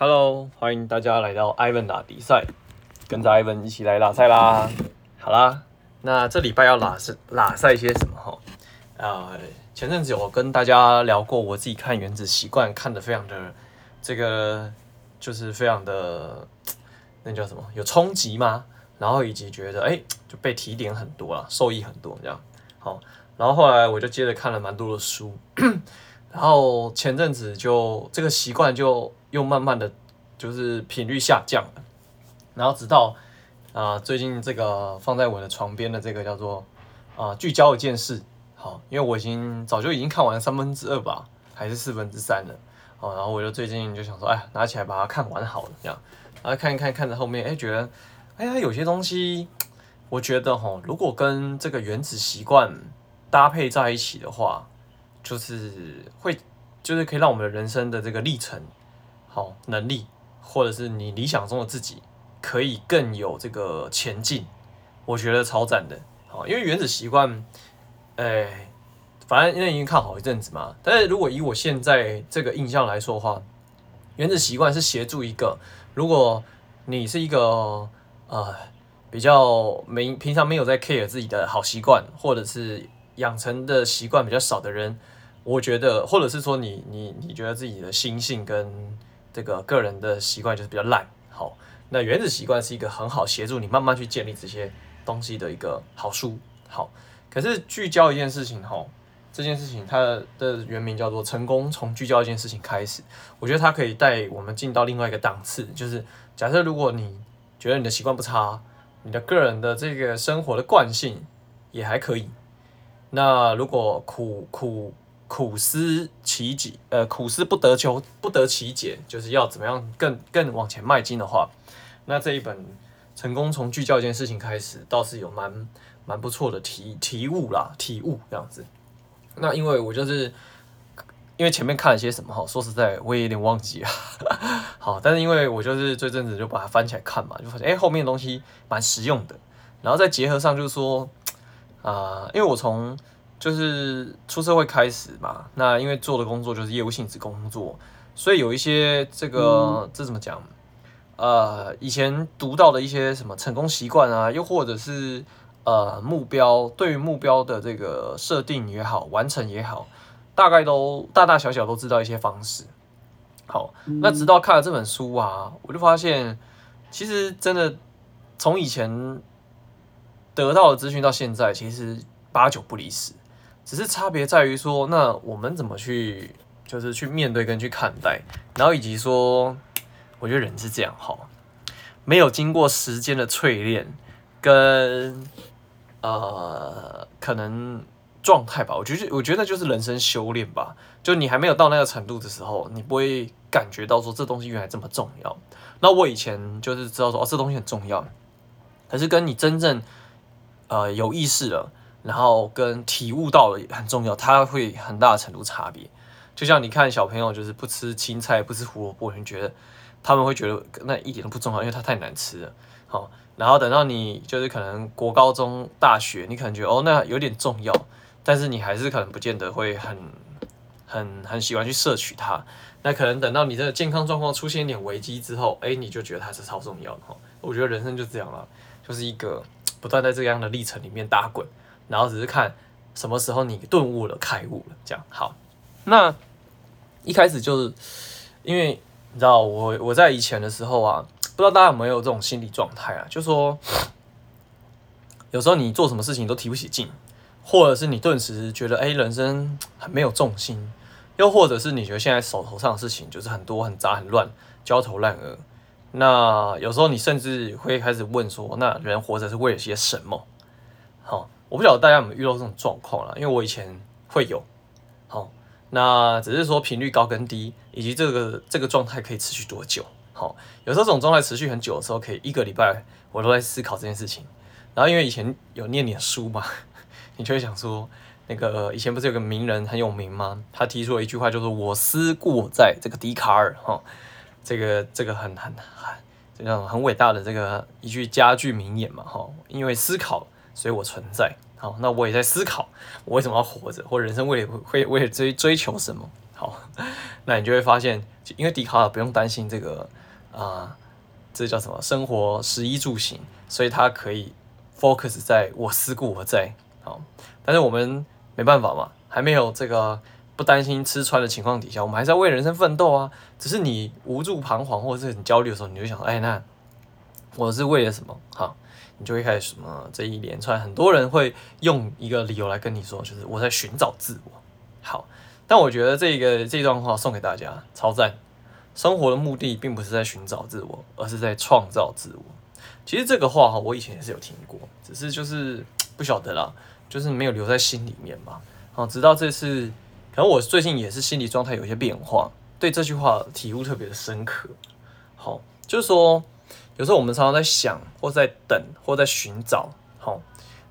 Hello，欢迎大家来到 Ivan 打比赛，跟着 Ivan 一起来打赛啦。好啦，那这礼拜要拉是拉赛些什么哈？呃，前阵子有跟大家聊过，我自己看《原子习惯》看得非常的这个，就是非常的那叫什么？有冲击吗？然后以及觉得哎、就被提点很多了，受益很多这样。好，然后后来我就接着看了蛮多的书，然后前阵子就这个习惯就。又慢慢的就是频率下降了，然后直到啊、最近这个放在我的床边的这个叫做啊、聚焦一件事，好，因为我已经早就已经看完三分之二吧，还是四分之三了，哦，然后我就最近就想说，哎，拿起来把它看完好了，这样，然后看一看，看着后面，哎，觉得，哎呀，有些东西，我觉得哈，如果跟这个原子习惯搭配在一起的话，就是会，就是可以让我们的人生的这个历程。好能力，或者是你理想中的自己，可以更有这个前进，我觉得超赞的。好，因为原子习惯，哎，反正因为已经看好一阵子嘛。但是如果以我现在这个印象来说的话，原子习惯是协助一个，如果你是一个呃比较没平常没有在 care 自己的好习惯，或者是养成的习惯比较少的人，我觉得，或者是说你你你觉得自己的心性跟这个个人的习惯就是比较烂，好，那原子习惯是一个很好协助你慢慢去建立这些东西的一个好书，好，可是聚焦一件事情，哈，这件事情它的原名叫做成功从聚焦一件事情开始，我觉得它可以带我们进到另外一个档次，就是假设如果你觉得你的习惯不差，你的个人的这个生活的惯性也还可以，那如果苦苦。苦思其解，呃，苦思不得求，不得其解，就是要怎么样更更往前迈进的话，那这一本成功从聚焦一件事情开始，倒是有蛮蛮不错的体体悟啦，体悟这样子。那因为我就是因为前面看了些什么哈，说实在我也有点忘记了。好，但是因为我就是这阵子就把它翻起来看嘛，就发现哎、后面的东西蛮实用的，然后再结合上就是说啊、因为我从就是出社会开始嘛，那因为做的工作就是业务性质工作，所以有一些这个、嗯、这怎么讲？呃，以前读到的一些什么成功习惯啊，又或者是呃目标，对于目标的这个设定也好，完成也好，大概都大大小小都知道一些方式。好，那直到看了这本书啊，我就发现，其实真的从以前得到的资讯到现在，其实八九不离十。只是差别在于说，那我们怎么去，就是去面对跟去看待，然后以及说，我觉得人是这样哈，没有经过时间的淬炼跟呃可能状态吧，我觉得我觉得就是人生修炼吧，就你还没有到那个程度的时候，你不会感觉到说这东西原来这么重要。那我以前就是知道说哦，这东西很重要，可是跟你真正呃有意识了。然后跟体悟到了也很重要，它会很大程度差别。就像你看小朋友，就是不吃青菜，不吃胡萝卜，你觉得他们会觉得那一点都不重要，因为它太难吃了。好，然后等到你就是可能国高中大学，你可能觉得哦那有点重要，但是你还是可能不见得会很很很喜欢去摄取它。那可能等到你的健康状况出现一点危机之后，哎，你就觉得它是超重要的哈。我觉得人生就这样了，就是一个不断在这样的历程里面打滚。然后只是看什么时候你顿悟了、开悟了，这样好。那一开始就是因为你知道我我在以前的时候啊，不知道大家有没有这种心理状态啊？就说有时候你做什么事情都提不起劲，或者是你顿时觉得哎，人生很没有重心，又或者是你觉得现在手头上的事情就是很多、很杂、很乱、焦头烂额。那有时候你甚至会开始问说：那人活着是为了些什么？好。我不晓得大家有没有遇到这种状况啦，因为我以前会有，好，那只是说频率高跟低，以及这个这个状态可以持续多久，好，有时候这种状态持续很久的时候，可以一个礼拜我都在思考这件事情。然后因为以前有念点书嘛，你就会想说，那个以前不是有个名人很有名吗？他提出了一句话，就是“我思故我在”，这个笛卡尔哈，这个这个很很很这种很伟大的这个一句佳句名言嘛，哈，因为思考。所以我存在，好，那我也在思考，我为什么要活着，或人生为了会为了追追求什么？好，那你就会发现，因为笛卡尔不用担心这个啊、这叫什么？生活食衣住行，所以他可以 focus 在我思故我在。好，但是我们没办法嘛，还没有这个不担心吃穿的情况底下，我们还是要为人生奋斗啊。只是你无助彷徨或者是很焦虑的时候，你就想，哎，那我是为了什么？好。你就会开始什么这一连串，很多人会用一个理由来跟你说，就是我在寻找自我。好，但我觉得这个这段话送给大家，超赞。生活的目的并不是在寻找自我，而是在创造自我。其实这个话哈，我以前也是有听过，只是就是不晓得啦，就是没有留在心里面嘛。好，直到这次，可能我最近也是心理状态有些变化，对这句话体悟特别的深刻。好，就是说。有时候我们常常在想，或在等，或在寻找，好，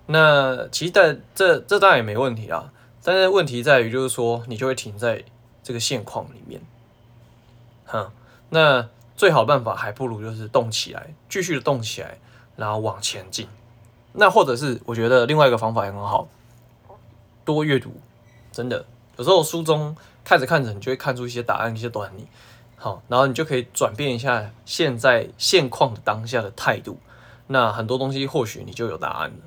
那其实在这这当然也没问题啊，但是问题在于就是说，你就会停在这个现况里面，哼，那最好办法还不如就是动起来，继续的动起来，然后往前进。那或者是我觉得另外一个方法也很好，多阅读，真的，有时候书中看着看着，你就会看出一些答案，一些端倪。好，然后你就可以转变一下现在现况的当下的态度，那很多东西或许你就有答案了。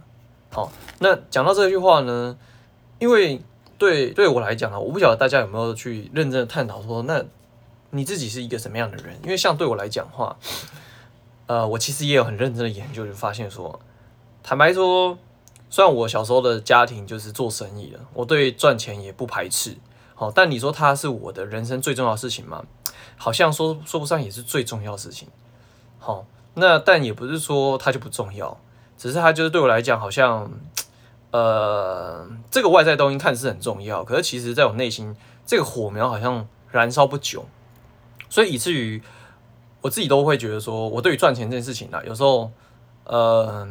好，那讲到这句话呢，因为对对我来讲啊，我不晓得大家有没有去认真的探讨说，那你自己是一个什么样的人？因为像对我来讲话，呃，我其实也有很认真的研究，就发现说，坦白说，虽然我小时候的家庭就是做生意的，我对赚钱也不排斥。好，但你说它是我的人生最重要的事情吗？好像说说不上也是最重要的事情，好，那但也不是说它就不重要，只是它就是对我来讲，好像，呃，这个外在东西看似很重要，可是其实在我内心，这个火苗好像燃烧不久，所以以至于我自己都会觉得说，我对于赚钱这件事情呢，有时候，呃，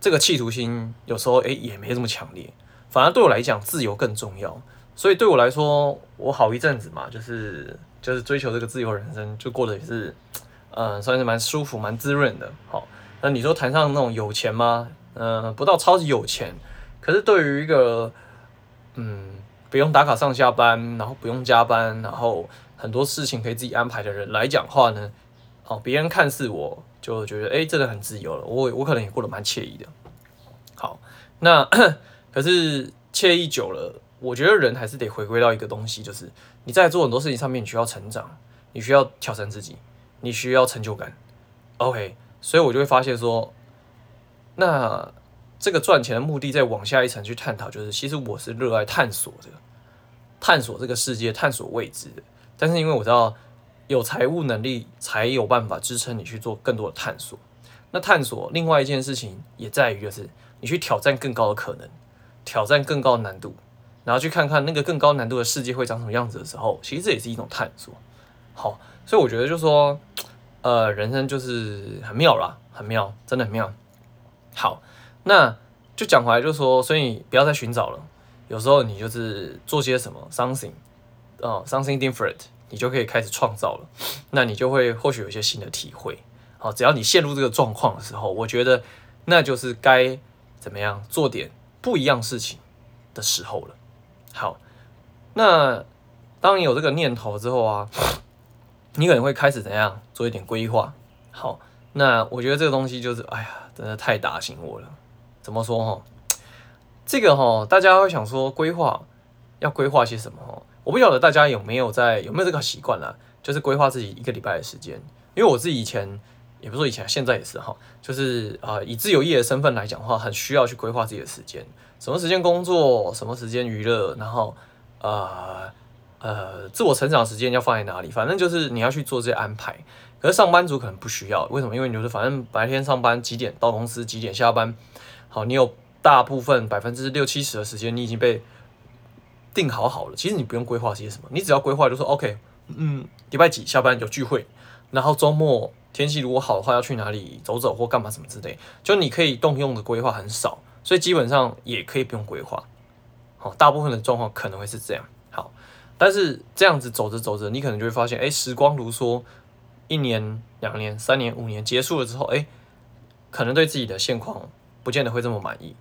这个企图心有时候诶也没这么强烈，反而对我来讲，自由更重要，所以对我来说，我好一阵子嘛，就是。就是追求这个自由人生，就过得也是，嗯，算是蛮舒服、蛮滋润的。好，那你说谈上那种有钱吗？嗯，不到超级有钱，可是对于一个，嗯，不用打卡上下班，然后不用加班，然后很多事情可以自己安排的人来讲话呢，好，别人看似我就觉得，哎，真的很自由了。我我可能也过得蛮惬意的。好，那 可是惬意久了。我觉得人还是得回归到一个东西，就是你在做很多事情上面，你需要成长，你需要挑战自己，你需要成就感。OK，所以我就会发现说，那这个赚钱的目的再往下一层去探讨，就是其实我是热爱探索的，探索这个世界，探索未知的。但是因为我知道有财务能力才有办法支撑你去做更多的探索。那探索另外一件事情也在于，就是你去挑战更高的可能，挑战更高的难度。然后去看看那个更高难度的世界会长什么样子的时候，其实这也是一种探索。好，所以我觉得就说，呃，人生就是很妙啦，很妙，真的很妙。好，那就讲回来就说，所以不要再寻找了。有时候你就是做些什么，something，哦，something different，你就可以开始创造了。那你就会或许有一些新的体会。好，只要你陷入这个状况的时候，我觉得那就是该怎么样做点不一样事情的时候了。好，那当你有这个念头之后啊，你可能会开始怎样做一点规划。好，那我觉得这个东西就是，哎呀，真的太打醒我了。怎么说哈？这个哈，大家会想说规划要规划些什么哈？我不晓得大家有没有在有没有这个习惯啦，就是规划自己一个礼拜的时间。因为我自己以前也不是说以前，现在也是哈，就是啊、以自由业的身份来讲的话，很需要去规划自己的时间。什么时间工作，什么时间娱乐，然后呃呃，自我成长时间要放在哪里？反正就是你要去做这些安排。可是上班族可能不需要，为什么？因为你就是反正白天上班几点到公司，几点下班，好，你有大部分百分之六七十的时间你已经被定好好了。其实你不用规划些什么，你只要规划就说 OK，嗯，礼拜几下班有聚会，然后周末天气如果好的话要去哪里走走或干嘛什么之类，就你可以动用的规划很少。所以基本上也可以不用规划，好，大部分的状况可能会是这样。好，但是这样子走着走着，你可能就会发现，哎，时光如梭，一年、两年、三年、五年结束了之后，哎，可能对自己的现况不见得会这么满意。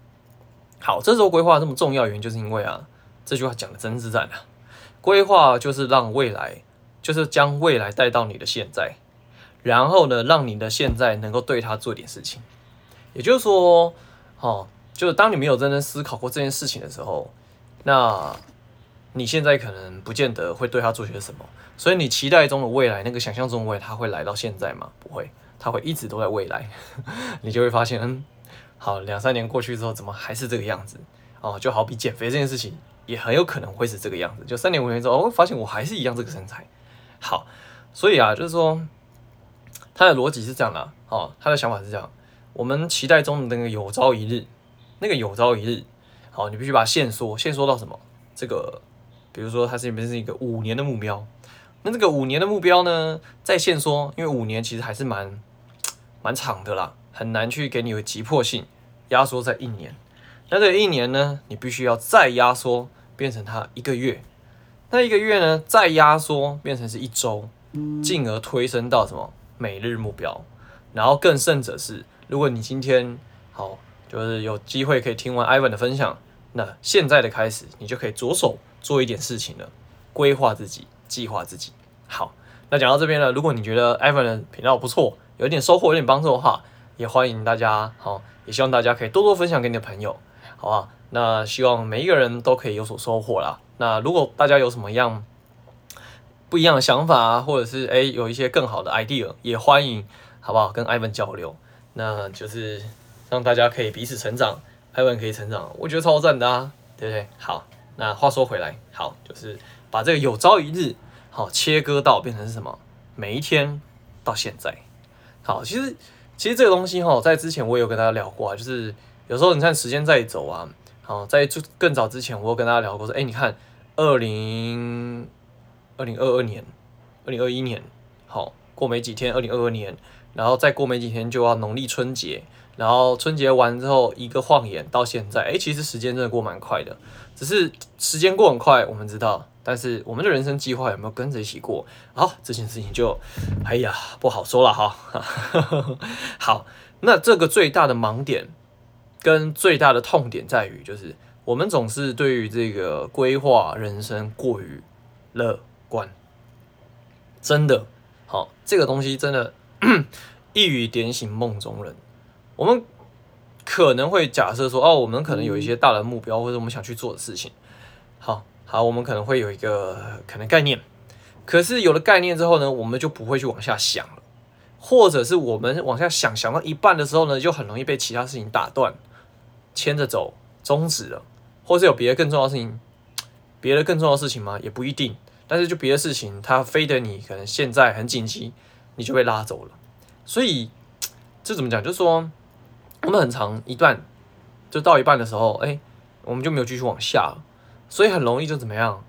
好，这时候规划这么重要，原因就是因为啊，这句话讲的真是赞啊，规划就是让未来，就是将未来带到你的现在，然后呢，让你的现在能够对他做点事情。也就是说，哦，就是当你没有真正思考过这件事情的时候，那你现在可能不见得会对他做些什么。所以你期待中的未来，那个想象中的未来，他会来到现在吗？不会，他会一直都在未来。你就会发现，嗯，好，两三年过去之后，怎么还是这个样子？哦，就好比减肥这件事情，也很有可能会是这个样子。就三年五年之后，我会发现我还是一样这个身材。好，所以啊，就是说，他的逻辑是这样的，哦，他的想法是这样。我们期待中的那个有朝一日，那个有朝一日，好，你必须把它限缩，限缩到什么？这个，比如说，它这边是一个五年的目标。那这个五年的目标呢，再限缩，因为五年其实还是蛮蛮长的啦，很难去给你有急迫性，压缩在一年。那这一年呢，你必须要再压缩，变成它一个月。那一个月呢，再压缩变成是一周，进而推升到什么每日目标。然后更甚者是。如果你今天好，就是有机会可以听完 Ivan 的分享，那现在的开始，你就可以着手做一点事情了，规划自己，计划自己。好，那讲到这边呢，如果你觉得 Ivan 的频道不错，有点收获，有点帮助的话，也欢迎大家好，也希望大家可以多多分享给你的朋友，好吧？那希望每一个人都可以有所收获啦。那如果大家有什么样不一样的想法啊，或者是诶有一些更好的 idea，也欢迎好不好跟 Ivan 交流。那就是让大家可以彼此成长，Ivan 可以成长，我觉得超赞的啊，对不对？好，那话说回来，好，就是把这个有朝一日，好切割到变成是什么？每一天到现在，好，其实其实这个东西哈，在之前我有跟大家聊过啊，就是有时候你看时间在走啊，好，在就更早之前我有跟大家聊过说，哎，你看二零二零二二年，二零二一年，好，过没几天，二零二二年。然后再过没几天就要农历春节，然后春节完之后一个晃眼到现在，哎，其实时间真的过蛮快的。只是时间过很快，我们知道，但是我们的人生计划有没有跟着一起过？好，这件事情就，哎呀，不好说了哈。好，那这个最大的盲点跟最大的痛点在于，就是我们总是对于这个规划人生过于乐观，真的，好，这个东西真的。一语点醒梦中人，我们可能会假设说，哦，我们可能有一些大的目标，或者我们想去做的事情。好，好，我们可能会有一个可能概念，可是有了概念之后呢，我们就不会去往下想了，或者是我们往下想，想到一半的时候呢，就很容易被其他事情打断，牵着走，终止了，或是有别的更重要的事情，别的更重要的事情吗？也不一定，但是就别的事情，它非得你可能现在很紧急。你就被拉走了，所以这怎么讲？就是说，我们很长一段，就到一半的时候，哎，我们就没有继续往下了，所以很容易就怎么样，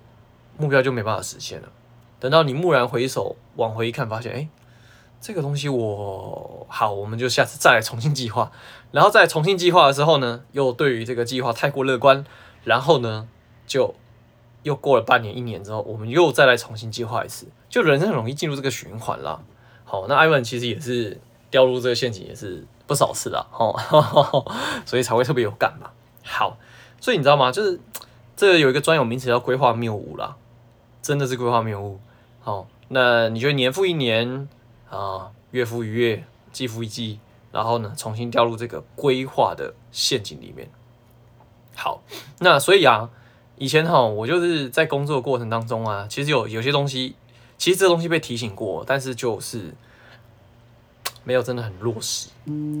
目标就没办法实现了。等到你蓦然回首，往回一看，发现，哎，这个东西我好，我们就下次再来重新计划，然后再重新计划的时候呢，又对于这个计划太过乐观，然后呢，就又过了半年、一年之后，我们又再来重新计划一次，就人生很容易进入这个循环了。好，那 Ivan 其实也是掉入这个陷阱，也是不少次的 哦，所以才会特别有感吧。好，所以你知道吗？就是 这有一个专有名词叫规划谬误啦，真的是规划谬误。好，那你觉得年复一年啊，月复一月，季复一季，然后呢，重新掉入这个规划的陷阱里面。好，那所以啊，以前哈，我就是在工作过程当中啊，其实有有些东西。其实这东西被提醒过，但是就是没有真的很落实。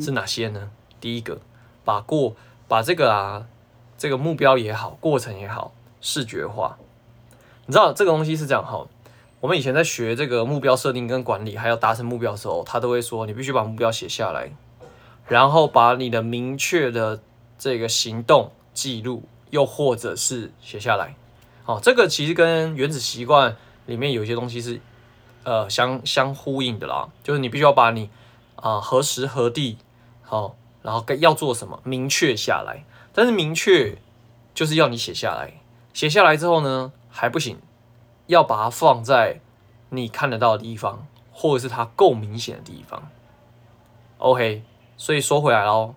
是哪些呢？第一个，把过把这个啊，这个目标也好，过程也好，视觉化。你知道这个东西是这样哈。我们以前在学这个目标设定跟管理，还有达成目标的时候，他都会说你必须把目标写下来，然后把你的明确的这个行动记录，又或者是写下来。好，这个其实跟原子习惯。里面有一些东西是，呃，相相呼应的啦，就是你必须要把你啊、何时何地好，然后该要做什么明确下来。但是明确就是要你写下来，写下来之后呢还不行，要把它放在你看得到的地方，或者是它够明显的地方。OK，所以说回来喽，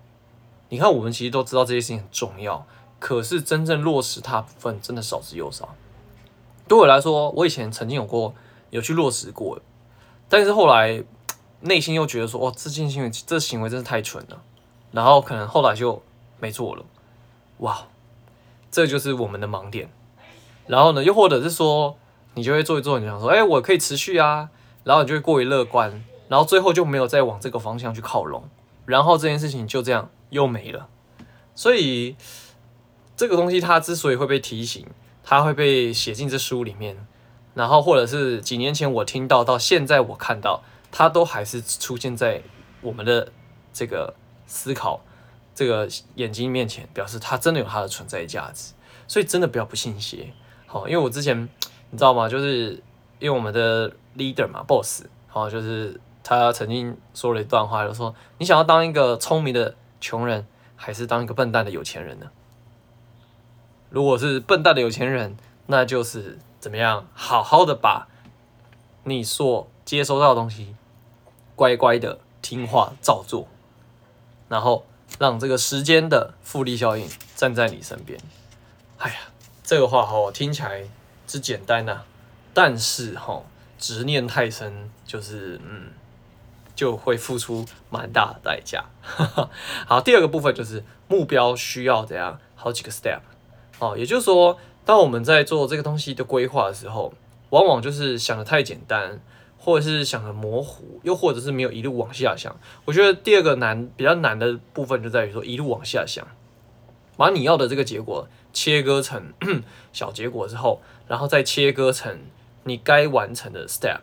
你看我们其实都知道这些事情很重要，可是真正落实它部分真的少之又少。对我来说，我以前曾经有过有去落实过，但是后来内心又觉得说，哇，这件行为这行为真是太蠢了，然后可能后来就没做了。哇，这就是我们的盲点。然后呢，又或者是说，你就会做一做，你想说，哎，我可以持续啊，然后你就会过于乐观，然后最后就没有再往这个方向去靠拢，然后这件事情就这样又没了。所以这个东西它之所以会被提醒，它会被写进这书里面，然后或者是几年前我听到，到现在我看到，它都还是出现在我们的这个思考这个眼睛面前，表示它真的有它的存在价值。所以真的不要不信邪。好，因为我之前你知道吗？就是因为我们的 leader 嘛，boss，好，就是他曾经说了一段话，就说你想要当一个聪明的穷人，还是当一个笨蛋的有钱人呢？如果是笨蛋的有钱人，那就是怎么样，好好的把你所接收到的东西，乖乖的听话照做，然后让这个时间的复利效应站在你身边。哎呀。这个话哈听起来之简单呐、但是哈执念太深，就是嗯就会付出蛮大的代价。好，第二个部分就是目标需要怎样好几个 step 哦，也就是说，当我们在做这个东西的规划的时候，往往就是想得太简单，或者是想得模糊，又或者是没有一路往下想。我觉得第二个难比较难的部分就在于说一路往下想，把你要的这个结果。切割成小结果之后，然后再切割成你该完成的 step。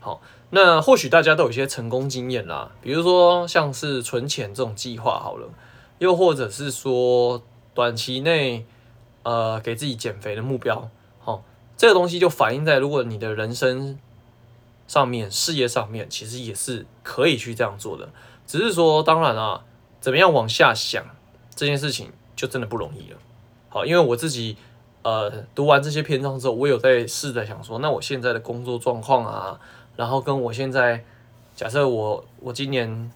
好，那或许大家都有一些成功经验啦，比如说像是存钱这种计划好了，又或者是说短期内呃给自己减肥的目标。好，这个东西就反映在如果你的人生上面、事业上面，其实也是可以去这样做的。只是说，当然啊，怎么样往下想这件事情，就真的不容易了。好，因为我自己，呃，读完这些篇章之后，我有在试着想说，那我现在的工作状况啊，然后跟我现在，假设我我今年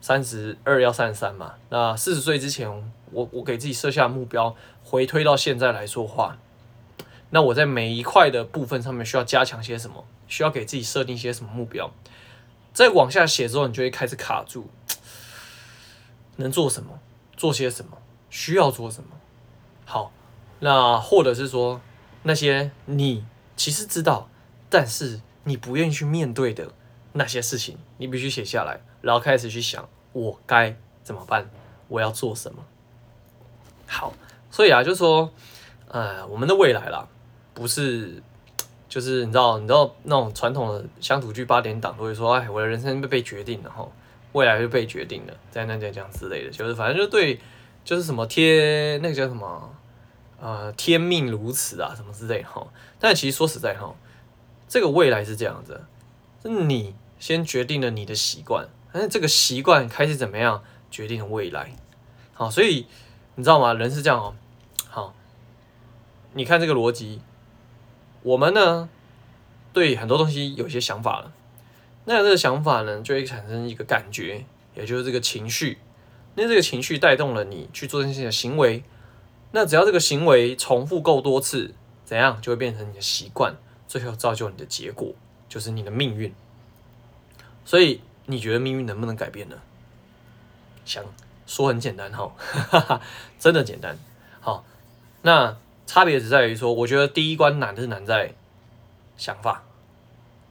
三十二要三十三嘛，那四十岁之前，我我给自己设下目标，回推到现在来说话，那我在每一块的部分上面需要加强些什么？需要给自己设定一些什么目标？再往下写之后，你就会开始卡住，能做什么？做些什么？需要做什么？好，那或者是说那些你其实知道，但是你不愿意去面对的那些事情，你必须写下来，然后开始去想我该怎么办，我要做什么。好，所以啊，就说，呃，我们的未来啦，不是就是你知道，你知道那种传统的乡土剧八点档都会说，哎，我的人生被被决定了哈，未来就被决定了，在那这样之类的，就是反正就对。就是什么天，那个叫什么，呃，天命如此啊，什么之类哈。但其实说实在哈，这个未来是这样子，是你先决定了你的习惯，但是这个习惯开始怎么样，决定了未来。好，所以你知道吗？人是这样哦。好，你看这个逻辑，我们呢对很多东西有些想法了，那这个想法呢就会产生一个感觉，也就是这个情绪。那这个情绪带动了你去做这些行为，那只要这个行为重复够多次，怎样就会变成你的习惯，最后造就你的结果，就是你的命运。所以你觉得命运能不能改变呢？想说很简单，哈，真的简单。好，那差别只在于说，我觉得第一关难的是难在想法，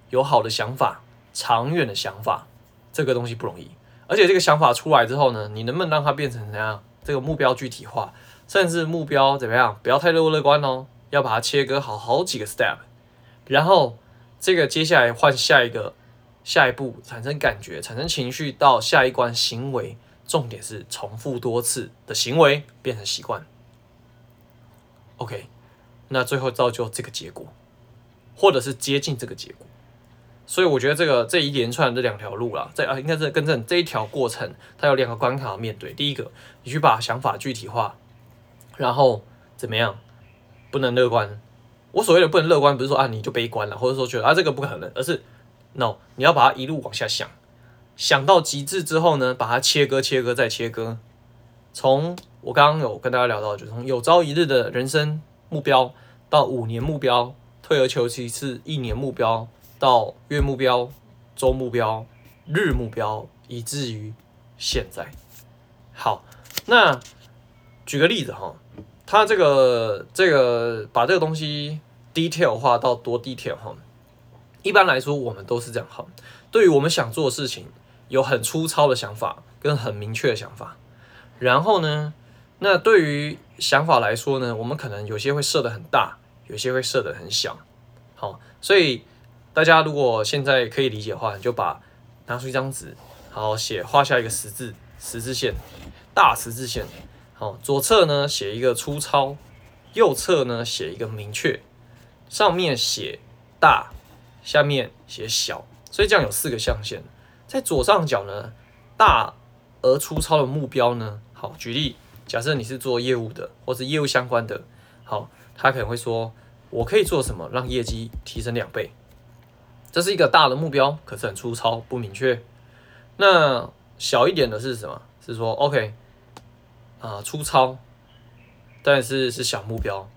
有好的想法，长远的想法，这个东西不容易。而且这个想法出来之后呢，你能不能让它变成怎样？这个目标具体化，甚至目标怎么样？不要太乐乐观哦，要把它切割好好几个 step，然后这个接下来换下一个下一步，产生感觉，产生情绪，到下一关行为，重点是重复多次的行为变成习惯。OK，那最后造就这个结果，或者是接近这个结果。所以我觉得这个这一连串这两条路啦，在啊应该是更正这一条过程，它有两个关卡要面对。第一个，你去把想法具体化，然后怎么样？不能乐观。我所谓的不能乐观，不是说啊你就悲观了，或者说觉得啊这个不可能，而是 no，你要把它一路往下想，想到极致之后呢，把它切割、切割再切割。从我刚刚有跟大家聊到，就是从有朝一日的人生目标，到五年目标，退而求其次，一年目标到月目标、周目标、日目标，以至于现在。好，那举个例子哈，他这个这个把这个东西 detail 化到多 detail 哈？一般来说，我们都是这样哈。对于我们想做的事情，有很粗糙的想法跟很明确的想法。然后呢，那对于想法来说呢，我们可能有些会设得很大，有些会设得很小。好，所以大家如果现在可以理解的话，你就把拿出一张纸，好写画下一个十字十字线，大十字线。好，左侧呢写一个粗糙，右侧呢写一个明确，上面写大，下面写小，所以这样有四个象限。在左上角呢，大而粗糙的目标呢，好，举例，假设你是做业务的，或是业务相关的，好，他可能会说，我可以做什么让业绩提升两倍？这是一个大的目标，可是很粗糙不明确。那小一点的是什么？是说，OK，啊，粗糙，但是是小目标，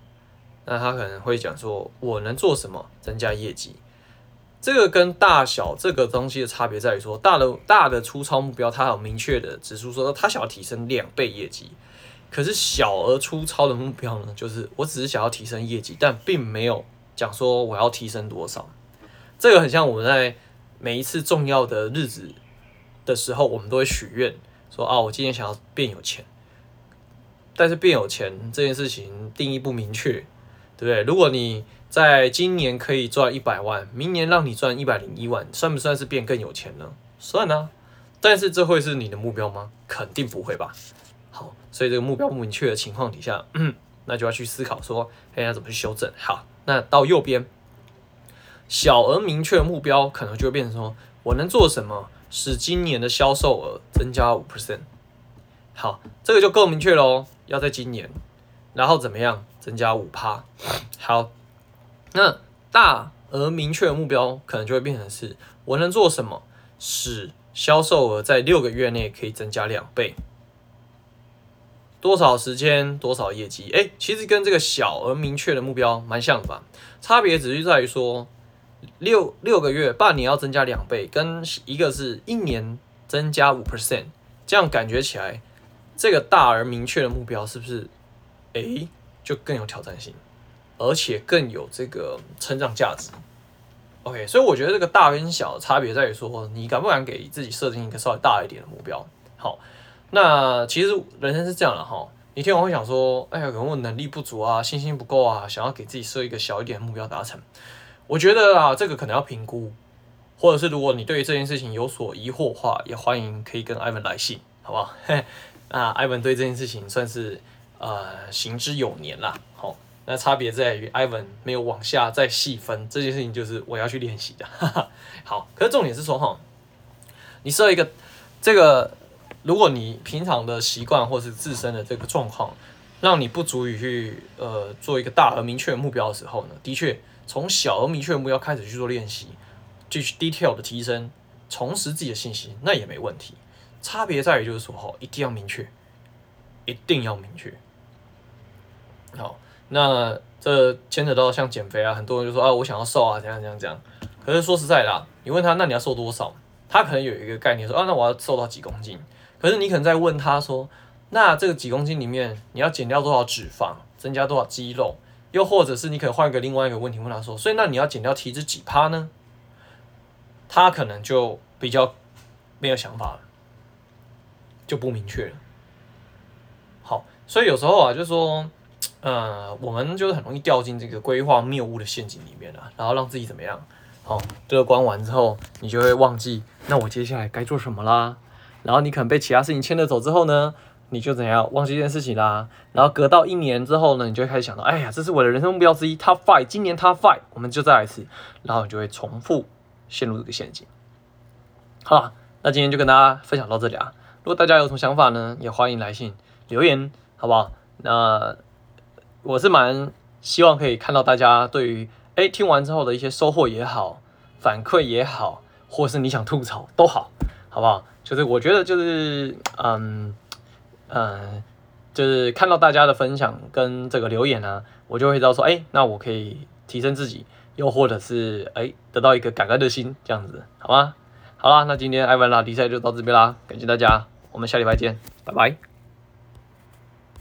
那他可能会讲说，我能做什么增加业绩？这个跟大小这个东西的差别在于说，大的大的粗糙目标，它有明确的指出说，它想要提升两倍业绩。可是小而粗糙的目标呢，就是我只是想要提升业绩，但并没有讲说我要提升多少。这个很像我们在每一次重要的日子的时候，我们都会许愿说啊，我今天想要变有钱。但是变有钱这件事情定义不明确，对不对？如果你在今年可以赚一百万，明年让你赚一百零一万，算不算是变更有钱呢？算啊，但是这会是你的目标吗？肯定不会吧。好，所以这个目标不明确的情况底下，嗯，那就要去思考说，哎，要怎么去修正？好，那到右边，小而明确的目标可能就会变成说，我能做什么使今年的销售额增加五 percent？好，这个就够明确喽，要在今年，然后怎么样增加五趴？好。那大而明确的目标，可能就会变成是我能做什么，使销售额在六个月内可以增加两倍？多少时间，多少业绩？哎，其实跟这个小而明确的目标蛮像的吧？差别只是在于说，六六个月、半年要增加两倍，跟一个是一年增加五 percent，这样感觉起来，这个大而明确的目标是不是，哎，就更有挑战性？而且更有这个成长价值。OK，所以我觉得这个大跟小的差别在于说，你敢不敢给自己设定一个稍微大一点的目标？好，那其实人生是这样的哈。你听我会想说，哎呀，可能我能力不足啊，信心不够啊，想要给自己设一个小一点目标达成。我觉得啊，这个可能要评估，或者是如果你对于这件事情有所疑惑的话，也欢迎可以跟 Ivan 来信，好不好？啊，Ivan 对这件事情算是呃行之有年啦。好。那差别在于，Ivan 没有往下再细分这件事情，就是我要去练习的。哈哈，好，可是重点是说哈，你设一个这个，如果你平常的习惯或是自身的这个状况，让你不足以去呃做一个大而明确的目标的时候呢，的确从小而明确的目标开始去做练习，继续 detail 的提升，重拾自己的信心，那也没问题。差别在于就是说哈，一定要明确，一定要明确，好。那这牵扯到像减肥啊，很多人就说啊，我想要瘦啊，怎样怎样怎样。可是说实在的，你问他，那你要瘦多少？他可能有一个概念说啊，那我要瘦到几公斤。可是你可能在问他说，那这个几公斤里面你要减掉多少脂肪，增加多少肌肉？又或者是你可以换个另外一个问题问他说，所以那你要减掉体脂几趴呢？他可能就比较没有想法了，就不明确了。好，所以有时候啊，就是说。呃，我们就是很容易掉进这个规划谬误的陷阱里面了，然后让自己怎么样？好，这个关完之后，你就会忘记，那我接下来该做什么啦？然后你可能被其他事情牵着走之后呢，你就怎样忘记这件事情啦？然后隔到一年之后呢，你就会开始想到，哎呀，这是我的人生目标之一，Top Five，今年 Top Five，我们就再来一次，然后你就会重复陷入这个陷阱。好，那今天就跟大家分享到这里啊。如果大家有什么想法呢，也欢迎来信留言，好不好？那。我是蛮希望可以看到大家对于诶听完之后的一些收获也好，反馈也好，或是你想吐槽都好，好不好？就是我觉得就是嗯嗯，就是看到大家的分享跟这个留言呢，我就会知道说，哎、那我可以提升自己，又或者是哎、得到一个感恩的心，这样子，好吗？好啦，那今天艾文拉比赛就到这边啦，感谢大家，我们下礼拜见，拜拜。